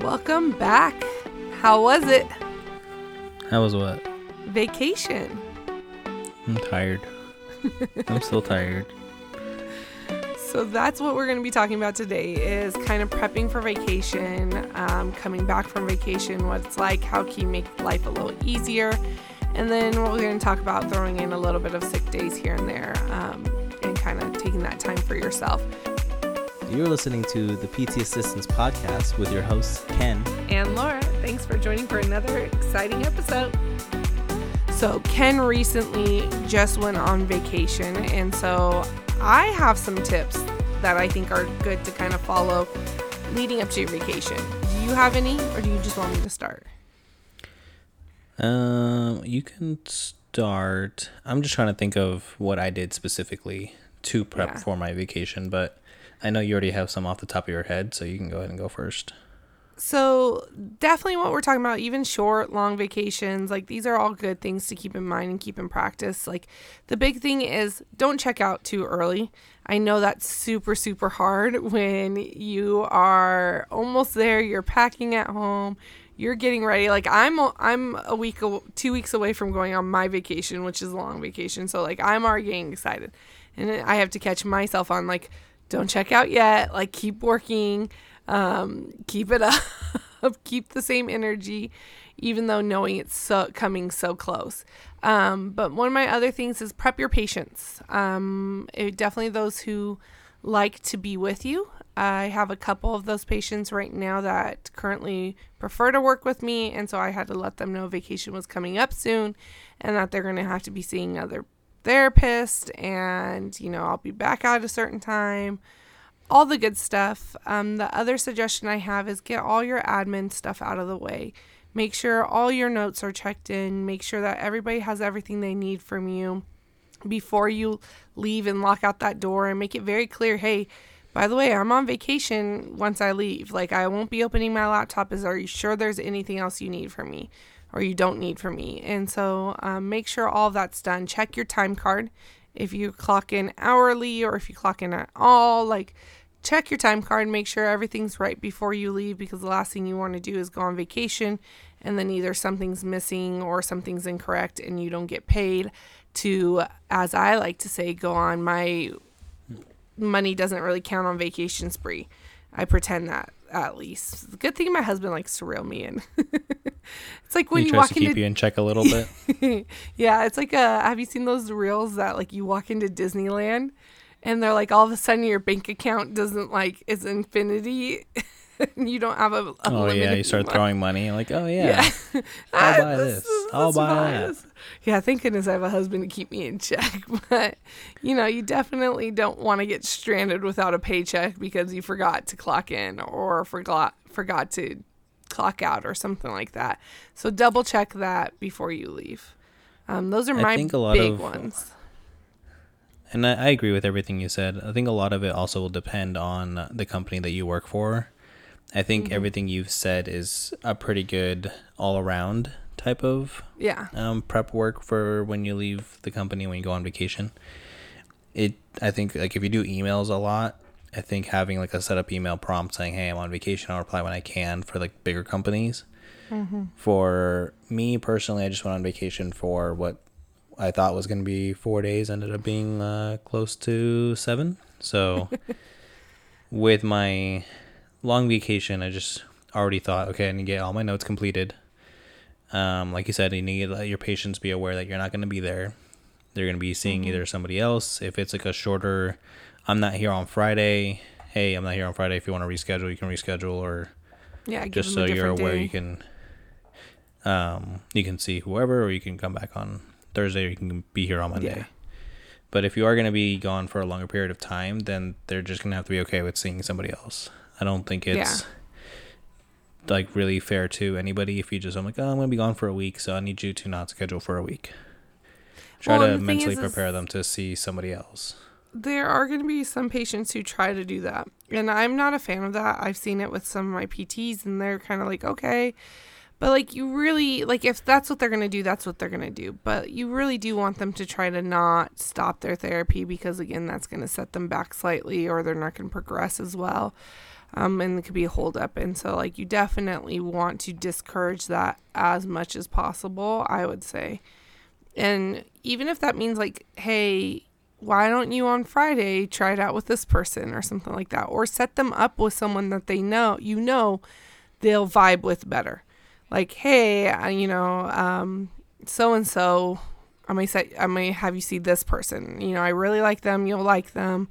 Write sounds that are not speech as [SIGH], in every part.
Welcome back. How was it? How was what? Vacation. I'm tired. I'm still tired. [LAUGHS] So that's what we're going to be talking about today is kind of prepping for vacation, um, coming back from vacation, what it's like, how can you make life a little easier, and then we're going to talk about throwing in a little bit of sick days here and there um, and kind of taking that time for yourself. You're listening to the PT Assistance podcast with your hosts, Ken and Laura. Thanks for joining for another exciting episode. So, Ken recently just went on vacation, and so I have some tips that I think are good to kind of follow leading up to your vacation. Do you have any, or do you just want me to start? Um, you can start. I'm just trying to think of what I did specifically to prep yeah. for my vacation, but I know you already have some off the top of your head, so you can go ahead and go first. So, definitely what we're talking about, even short, long vacations, like these are all good things to keep in mind and keep in practice. Like, the big thing is don't check out too early. I know that's super, super hard [LAUGHS] when you are almost there, you're packing at home, you're getting ready. Like, I'm, I'm a week, two weeks away from going on my vacation, which is a long vacation. So, like, I'm already getting excited. And I have to catch myself on, like, don't check out yet. Like, keep working, um, keep it [LAUGHS] up, keep the same energy, even though knowing it's so coming so close. Um, but one of my other things is prep your patients. Um, it, definitely those who like to be with you. I have a couple of those patients right now that currently prefer to work with me, and so I had to let them know vacation was coming up soon and that they're going to have to be seeing other therapist and you know i'll be back at a certain time all the good stuff. Um, the other suggestion i have is get all your admin stuff out of the way. Make sure all your notes are checked in. Make sure that everybody has everything they need from you before you leave and lock out that door and make it very clear hey by the way i'm on vacation once i leave. Like i won't be opening my laptop. Is are you sure there's anything else you need from me or you don't need from me. And so um, make sure all that's done. Check your time card. If you clock in hourly or if you clock in at all, like check your time card, make sure everything's right before you leave because the last thing you want to do is go on vacation and then either something's missing or something's incorrect and you don't get paid to, as I like to say, go on my money doesn't really count on vacation spree. I pretend that at least. Good thing my husband likes to reel me in. [LAUGHS] it's like when he you walk to into keep you in check a little bit. [LAUGHS] yeah, it's like uh have you seen those reels that like you walk into Disneyland and they're like all of a sudden your bank account doesn't like is infinity [LAUGHS] you don't have a, a oh yeah you start money. throwing money like oh yeah, yeah. [LAUGHS] i'll buy this, this i'll buy that yeah thank goodness i have a husband to keep me in check but you know you definitely don't want to get stranded without a paycheck because you forgot to clock in or forgot forgot to clock out or something like that so double check that before you leave um, those are my big of, ones and I, I agree with everything you said. I think a lot of it also will depend on the company that you work for I think mm-hmm. everything you've said is a pretty good all around type of yeah um, prep work for when you leave the company when you go on vacation. It I think like if you do emails a lot, I think having like a set up email prompt saying, "Hey, I'm on vacation. I'll reply when I can." For like bigger companies. Mm-hmm. For me personally, I just went on vacation for what I thought was going to be four days, ended up being uh, close to seven. So, [LAUGHS] with my long vacation, I just already thought, okay, I need to get all my notes completed. Um, like you said, you need to let your patients be aware that you're not going to be there. They're going to be seeing mm-hmm. either somebody else. If it's like a shorter, I'm not here on Friday. Hey, I'm not here on Friday. If you want to reschedule, you can reschedule, or yeah, just so you're aware, day. you can um, you can see whoever, or you can come back on Thursday, or you can be here on Monday. Yeah. But if you are going to be gone for a longer period of time, then they're just going to have to be okay with seeing somebody else. I don't think it's yeah. like really fair to anybody if you just I'm like, oh, I'm gonna be gone for a week, so I need you to not schedule for a week. Try well, to mentally is, prepare them to see somebody else. There are going to be some patients who try to do that, and I'm not a fan of that. I've seen it with some of my PTs, and they're kind of like, okay, But like you really like if that's what they're going to do, that's what they're going to do. But you really do want them to try to not stop their therapy because again, that's going to set them back slightly or they're not going to progress as well. Um, and it could be a holdup. And so like you definitely want to discourage that as much as possible, I would say. And even if that means like, hey, why don't you on Friday try it out with this person or something like that or set them up with someone that they know, you know, they'll vibe with better like, hey, you know, so and so, I may say, I may have you see this person. You know, I really like them. You'll like them.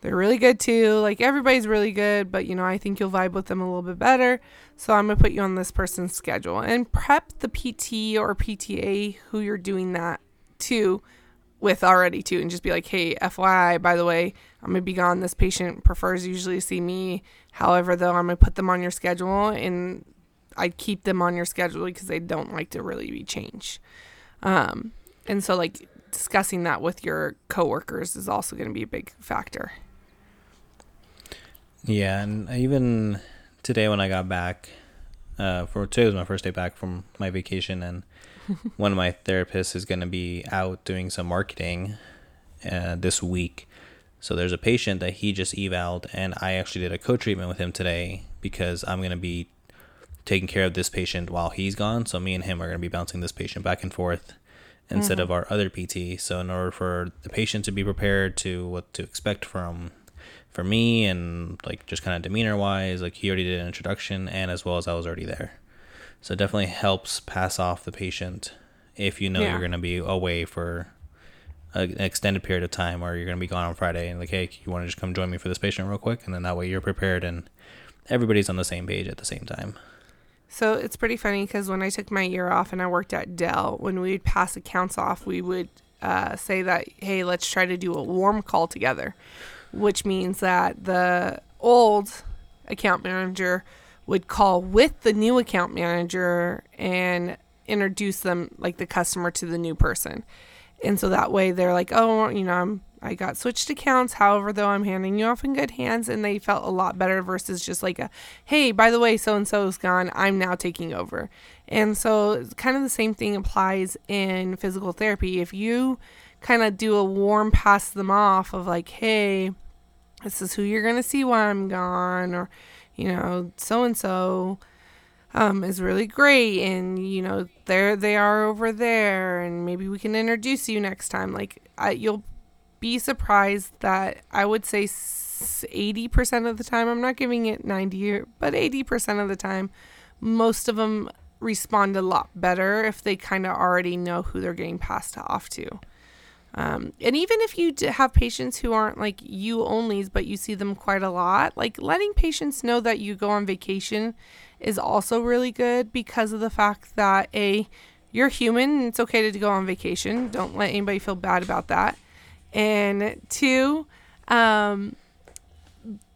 They're really good too. Like everybody's really good, but you know, I think you'll vibe with them a little bit better. So I'm gonna put you on this person's schedule and prep the PT or PTA who you're doing that to with already too, and just be like, hey, FYI, by the way, I'm gonna be gone. This patient prefers usually to see me. However, though, I'm gonna put them on your schedule and I keep them on your schedule because they don't like to really be changed. Um, and so like discussing that with your coworkers is also to be a big factor. Yeah, and even today when I got back, uh, for today was my first day back from my vacation, and one of my therapists is going to be out doing some marketing uh, this week. So there's a patient that he just evaled, and I actually did a co-treatment with him today because I'm going to be taking care of this patient while he's gone. So me and him are going to be bouncing this patient back and forth instead mm-hmm. of our other PT. So in order for the patient to be prepared to what to expect from for me and like just kind of demeanor wise, like he already did an introduction and as well as I was already there. So it definitely helps pass off the patient if you know yeah. you're going to be away for a, an extended period of time or you're going to be gone on Friday and like, hey, you want to just come join me for this patient real quick? And then that way you're prepared and everybody's on the same page at the same time. So it's pretty funny because when I took my year off and I worked at Dell, when we would pass accounts off, we would uh, say that, hey, let's try to do a warm call together, which means that the old account manager would call with the new account manager and introduce them, like the customer, to the new person. And so that way they're like, oh, you know, I'm I got switched accounts. However, though, I'm handing you off in good hands, and they felt a lot better versus just like a, hey, by the way, so and so is gone. I'm now taking over. And so, kind of the same thing applies in physical therapy. If you kind of do a warm pass them off of like, hey, this is who you're going to see while I'm gone, or, you know, so and so um, is really great and you know there they are over there and maybe we can introduce you next time like I, you'll be surprised that I would say 80% of the time, I'm not giving it 90, but 80% of the time, most of them respond a lot better if they kind of already know who they're getting passed off to. Um, and even if you have patients who aren't like you onlys, but you see them quite a lot, like letting patients know that you go on vacation is also really good because of the fact that a you're human. it's okay to go on vacation. Don't let anybody feel bad about that and two um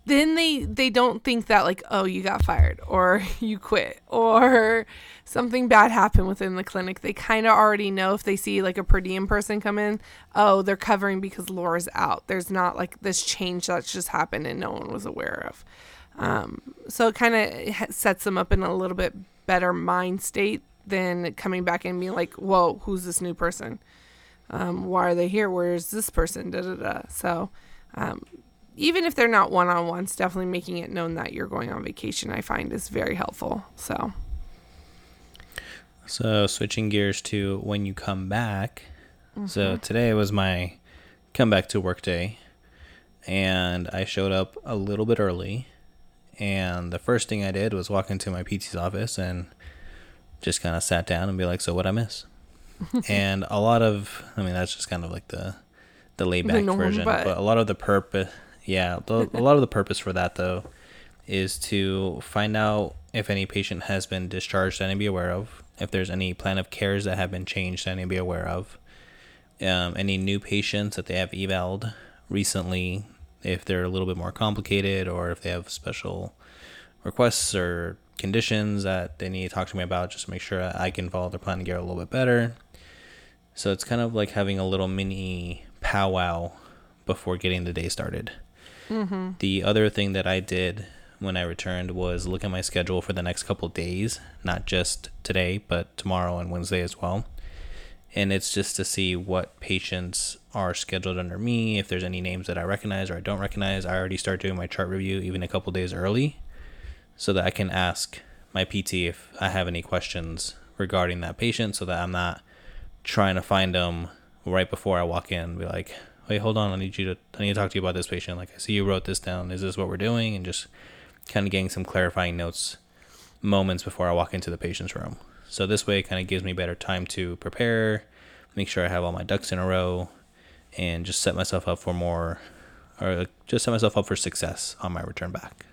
then they they don't think that like oh you got fired or [LAUGHS] you quit or something bad happened within the clinic they kind of already know if they see like a per diem person come in oh they're covering because laura's out there's not like this change that's just happened and no one was aware of um, so it kind of sets them up in a little bit better mind state than coming back and being like whoa who's this new person um, why are they here? Where's this person? Da da da. So, um, even if they're not one on ones, definitely making it known that you're going on vacation, I find is very helpful. So, so switching gears to when you come back. Mm-hmm. So today was my come back to work day, and I showed up a little bit early. And the first thing I did was walk into my PT's office and just kind of sat down and be like, "So what I miss?" [LAUGHS] and a lot of I mean that's just kind of like the the layback the version, but... but a lot of the purpose, yeah, the, a lot of the purpose for that though is to find out if any patient has been discharged and be aware of, if there's any plan of cares that have been changed and be aware of, um, any new patients that they have evaled recently, if they're a little bit more complicated or if they have special requests or conditions that they need to talk to me about just to make sure I can follow their plan and get a little bit better. So it's kind of like having a little mini powwow before getting the day started. Mm-hmm. The other thing that I did when I returned was look at my schedule for the next couple days, not just today, but tomorrow and Wednesday as well. And it's just to see what patients are scheduled under me, if there's any names that I recognize or I don't recognize. I already start doing my chart review even a couple days early so that I can ask my PT if I have any questions regarding that patient so that I'm not trying to find them right before I walk in be like, wait, hold on, I need you to I need to talk to you about this patient. Like I see you wrote this down. Is this what we're doing? And just kind of getting some clarifying notes moments before I walk into the patient's room. So this way it kind of gives me better time to prepare, make sure I have all my ducks in a row, and just set myself up for more or just set myself up for success on my return back.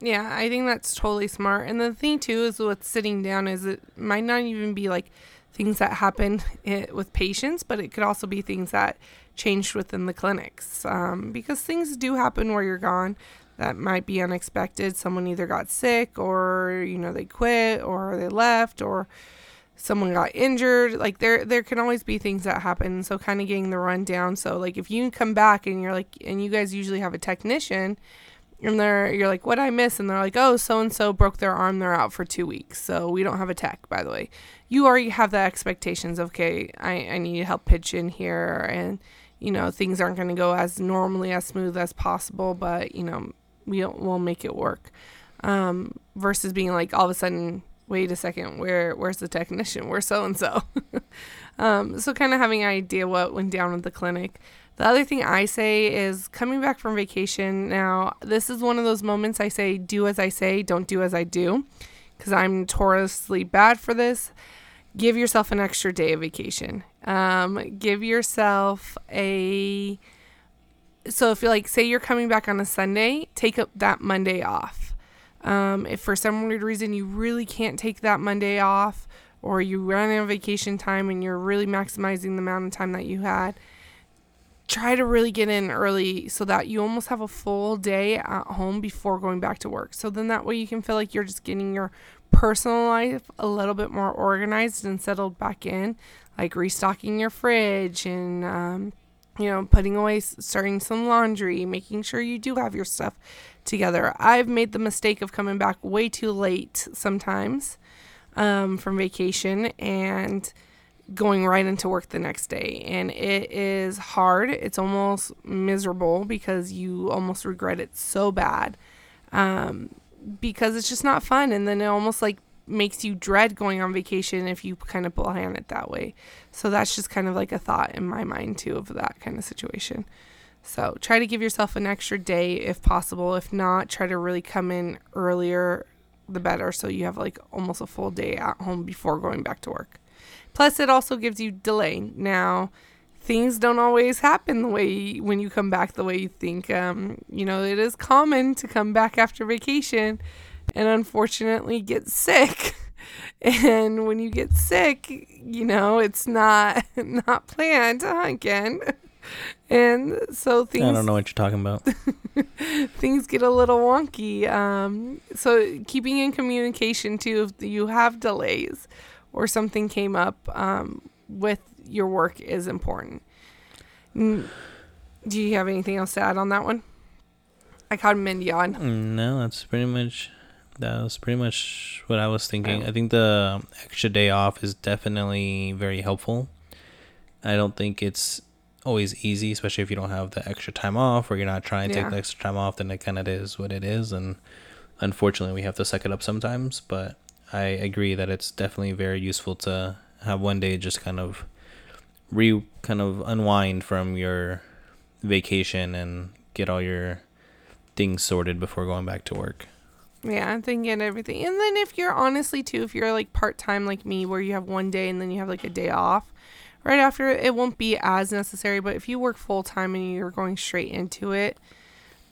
Yeah, I think that's totally smart. And the thing too is with sitting down is it might not even be like things that happen it, with patients, but it could also be things that changed within the clinics um, because things do happen where you're gone that might be unexpected. Someone either got sick or you know they quit or they left or someone got injured. Like there there can always be things that happen. So kind of getting the rundown. So like if you come back and you're like and you guys usually have a technician and they're you're like what i miss? And they're like oh so and so broke their arm they're out for two weeks so we don't have a tech by the way. You already have the expectations okay i, I need to help pitch in here and you know things aren't going to go as normally as smooth as possible but you know we'll, we'll make it work. Um, versus being like all of a sudden wait a second where where's the technician? Where's [LAUGHS] so and so so kind of having an idea what went down with the clinic the other thing I say is coming back from vacation. Now, this is one of those moments I say, do as I say, don't do as I do, because I'm notoriously bad for this. Give yourself an extra day of vacation. Um, give yourself a. So if you're like, say you're coming back on a Sunday, take up that Monday off. Um, if for some weird reason you really can't take that Monday off, or you run out of vacation time and you're really maximizing the amount of time that you had, try to really get in early so that you almost have a full day at home before going back to work. So then that way you can feel like you're just getting your personal life a little bit more organized and settled back in, like restocking your fridge and, um, you know, putting away, starting some laundry, making sure you do have your stuff together. I've made the mistake of coming back way too late sometimes um, from vacation and going right into work the next day. And it is hard. It's almost miserable because you almost regret it so bad um, because it's just not fun. And then it almost like makes you dread going on vacation if you kind of plan it that way. So that's just kind of like a thought in my mind, too, of that kind of situation. So try to give yourself an extra day if possible. If not, try to really come in earlier, the better. So you have like almost a full day at home before going back to work. Plus, it also gives you delay. Now, things don't always happen the way you, when you come back the way you think. Um, you know, it is common to come back after vacation and unfortunately get sick. [LAUGHS] and when you get sick, you know, it's not [LAUGHS] not planned, again. [LAUGHS] And so things I don't know what you're talking about. things get a little wonky. Um, so keeping in communication too if you have delays or something came up um, with your work is important. Do you have anything else to add on that one? I caught Mindy on. No, that's pretty much that was pretty much what I was thinking. I think the extra day off is definitely very helpful. I don't think it's always easy, especially if you don't have the extra time off or you're not trying to yeah. take the extra time off, then it kind of is what it is. And unfortunately, we have to suck it up sometimes. But I agree that it's definitely very useful to have one day just kind of re kind of unwind from your vacation and get all your things sorted before going back to work. Yeah, I think get everything. And then if you're honestly too, if you're like part time like me, where you have one day and then you have like a day off, right after it won't be as necessary. But if you work full time and you're going straight into it,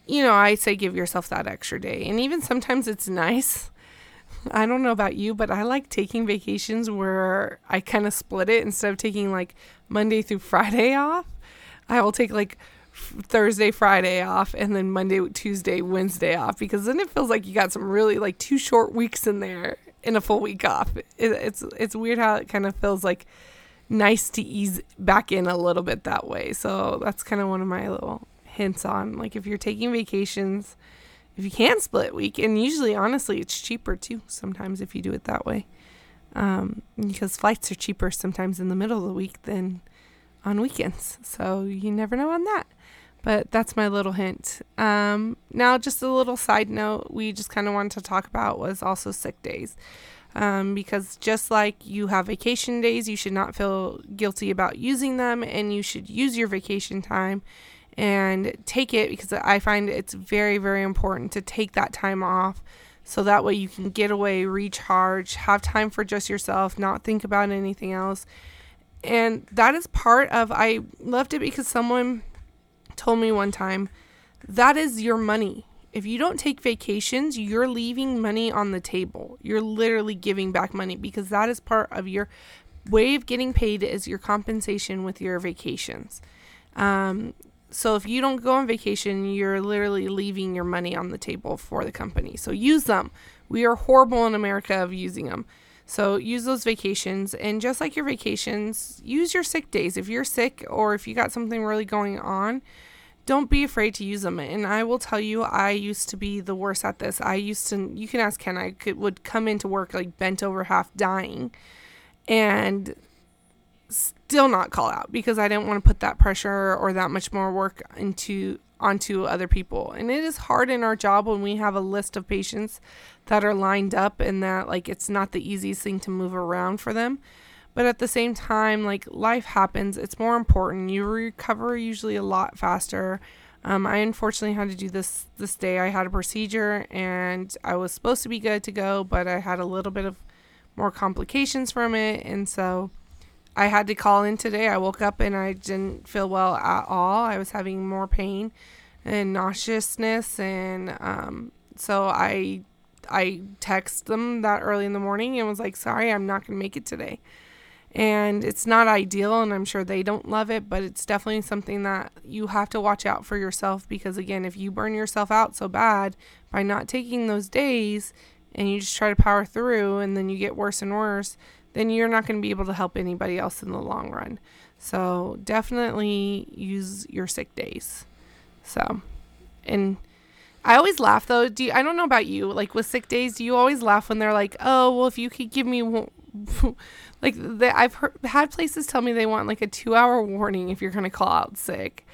you know, I say give yourself that extra day. And even sometimes it's nice I don't know about you, but I like taking vacations where I kind of split it instead of taking like Monday through Friday [LAUGHS] off. I will take like Thursday, Friday off, and then Monday, Tuesday, Wednesday off because then it feels like you got some really like two short weeks in there in a full week off. It, it's it's weird how it kind of feels like nice to ease back in a little bit that way. So that's kind of one of my little hints on like if you're taking vacations if you can split week, and usually, honestly, it's cheaper too sometimes if you do it that way. Um, because flights are cheaper sometimes in the middle of the week than on weekends. So you never know on that. But that's my little hint. Um, now, just a little side note we just kind of wanted to talk about was also sick days. Um, because just like you have vacation days, you should not feel guilty about using them, and you should use your vacation time and take it because I find it's very, very important to take that time off so that way you can get away, recharge, have time for just yourself, not think about anything else. And that is part of, I loved it because someone told me one time that is your money. If you don't take vacations, you're leaving money on the table. You're literally giving back money because that is part of your way of getting paid is your compensation with your vacations. Um, so if you don't go on vacation, you're literally leaving your money on the table for the company. So use them. We are horrible in America of using them. So use those vacations and just like your vacations, use your sick days. If you're sick or if you got something really going on, don't be afraid to use them. And I will tell you, I used to be the worst at this. I used to, you can ask Ken, I could, would come into work like bent over, half dying. And still not call out because I didn't want to put that pressure or that much more work into onto other people. And it is hard in our job when we have a list of patients that are lined up and that like it's not the easiest thing to move around for them. But at the same time, like life happens, it's more important. You recover usually a lot faster. Um, I unfortunately had to do this this day. I had a procedure and I was supposed to be good to go, but I had a little bit of more complications from it, and so I had to call in today. I woke up and I didn't feel well at all. I was having more pain and nauseousness, and um, so I I texted them that early in the morning and was like, "Sorry, I'm not gonna make it today." And it's not ideal, and I'm sure they don't love it, but it's definitely something that you have to watch out for yourself because, again, if you burn yourself out so bad by not taking those days and you just try to power through and then you get worse and worse, then you're not going to be able to help anybody else in the long run. So definitely use your sick days. So, and I always laugh though. Do you, I don't know about you, like with sick days, do you always laugh when they're like, "Oh, well, if you could give me one," [LAUGHS] like the, I've heard, had places tell me they want like a 2-hour warning if you're going to call out sick."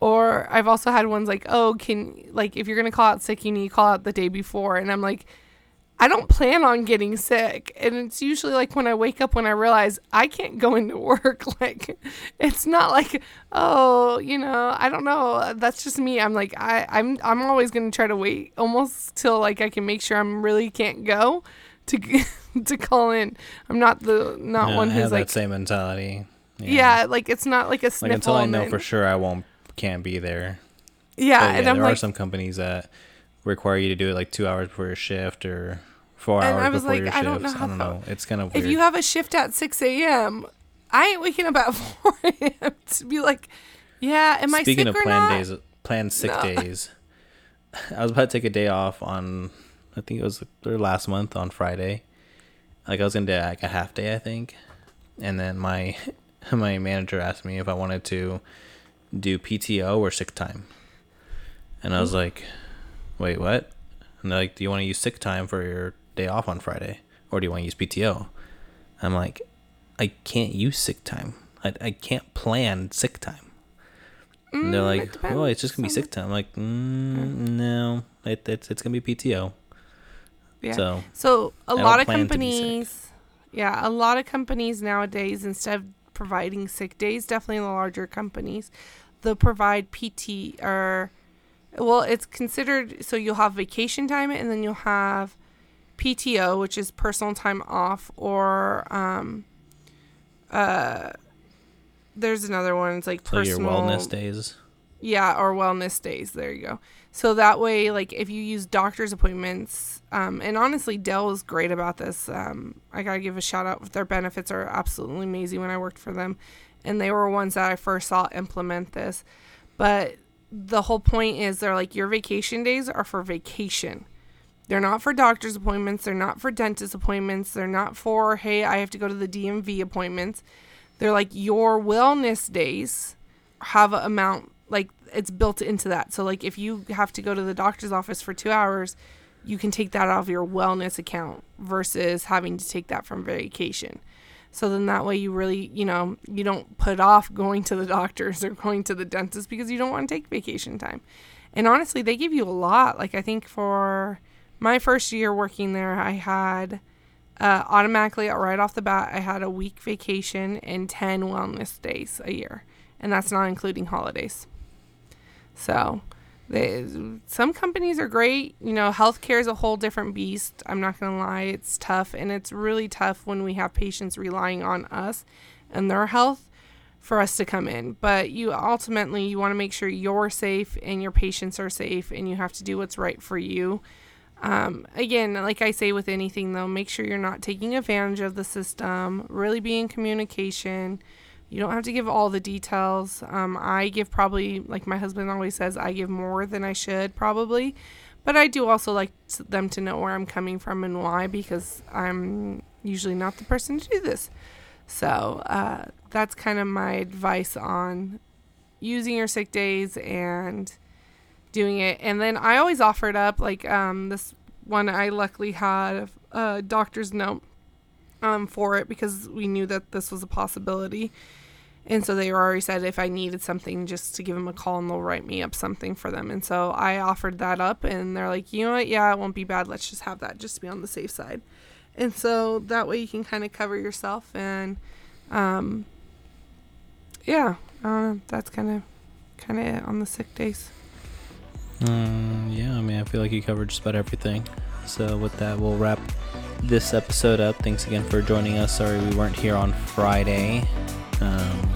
Or I've also had ones like, "Oh, can like if you're going to call out sick, you need to call out the day before." And I'm like, I don't plan on getting sick. And it's usually like when I wake up when I realize I can't go into [LAUGHS] work. Like it's not like, oh, you know, I don't know. That's just me. I'm like I, I'm I'm always gonna try to wait almost till like I can make sure I'm really can't go to [LAUGHS] to call in. I'm not the not Yeah, one I who's have like that same mentality. yeah. like it's not like a sniffle. Like until I know for sure I won't can't be there. Yeah, yeah, and I'm there like are some companies that require you to do it like two hours before your shift or four And hours I was before like, your I don't know I don't know. It's kind of weird. if you have a shift at 6 a.m., I ain't waking up at [LAUGHS] 4 a.m. to be like, yeah, am I Speaking of planned not? days, planned sick No. days. [LAUGHS] I was about to take a day off on, I think it was last month on Friday. Like I was gonna do like a half day, I think, and then my [LAUGHS] my manager asked me if I wanted to do PTO or sick time, and I was like, "Wait, what?" And they're like, "Do you want to use sick time for your day off on Friday, or do you want to use PTO?" I'm like, "I can't use sick time. I I can't plan sick time." And they're Mm, like, "Oh, it's just gonna be sick time." I'm like, mm, "No, it, it's it's gonna be PTO." Yeah. So So a lot of plan to be sick. companies, yeah, a lot of companies nowadays, instead of providing sick days, definitely in the larger companies, they'll provide PT or, well, it's considered. So you'll have vacation time, and then you'll have PTO, which is personal time off, or um, uh, there's another one. It's like so your personal wellness days. yeah, or wellness days. There you go. So that way, like if you use doctor's appointments, um, and honestly, Dell is great about this. Um, I gotta give a shout out. Their benefits are absolutely amazing. When I worked for them, and they were ones that I first saw implement this. But the whole point is, they're like your vacation days are for vacation. They're not for doctor's appointments. They're not for dentist appointments. They're not for hey, I have to go to the DMV appointments. They're like your wellness days have a amount like it's built into that. So like if you have to go to the doctor's office for 2 hours, you can take that out of your wellness account versus having to take that from vacation. So then that way you really, you know, you don't put off going to the [LAUGHS] doctors or going to the dentist because you don't want to take vacation time. And honestly, they give you a lot. Like I think for my first year working there, I had uh, automatically right off the bat, I had a week vacation and 10 wellness days a year. And that's not including holidays. So some companies are great. You know, healthcare is a whole different beast. I'm not going to lie, it's tough. And it's really tough when we have patients relying on us and their health for us to come in. But you ultimately you want to make sure you're safe and your patients are safe and you have to do what's right for you. Um, again, like I say with anything though, make sure you're not taking advantage of the system, really be in communication. You don't have to give all the details. Um, I give probably, like my husband always says, I give more than I should probably. But I do also like them to know where I'm coming from and why because I'm usually not the person to do this. So uh, that's kind of my advice on using your sick days and doing it. And then I always offered up like um, this one I luckily had a doctor's note um, for it because we knew that this was a possibility. And so they already said if I needed something, just to give them a call and they'll write me up something for them. And so I offered that up, and they're like, you know what? Yeah, it won't be bad. Let's just have that just to be on the safe side. And so that way you can kind of cover yourself. And um, yeah, uh, that's kind of kind of on the sick days. Um, yeah, I mean, I feel like you covered just about everything. So with that, we'll wrap this episode up. Thanks again for joining us. Sorry we weren't here on Friday. Um,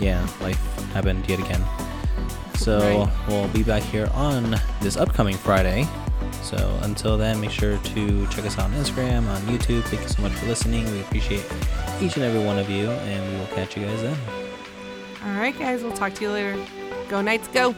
yeah, life happened yet again. So right. we'll be back here on this upcoming Friday. So until then, make sure to check us out on Instagram, on YouTube. Thank you so much for listening. We appreciate each and every one of you, and we will catch you guys then. All right, guys. We'll talk to you later. Go Knights, go!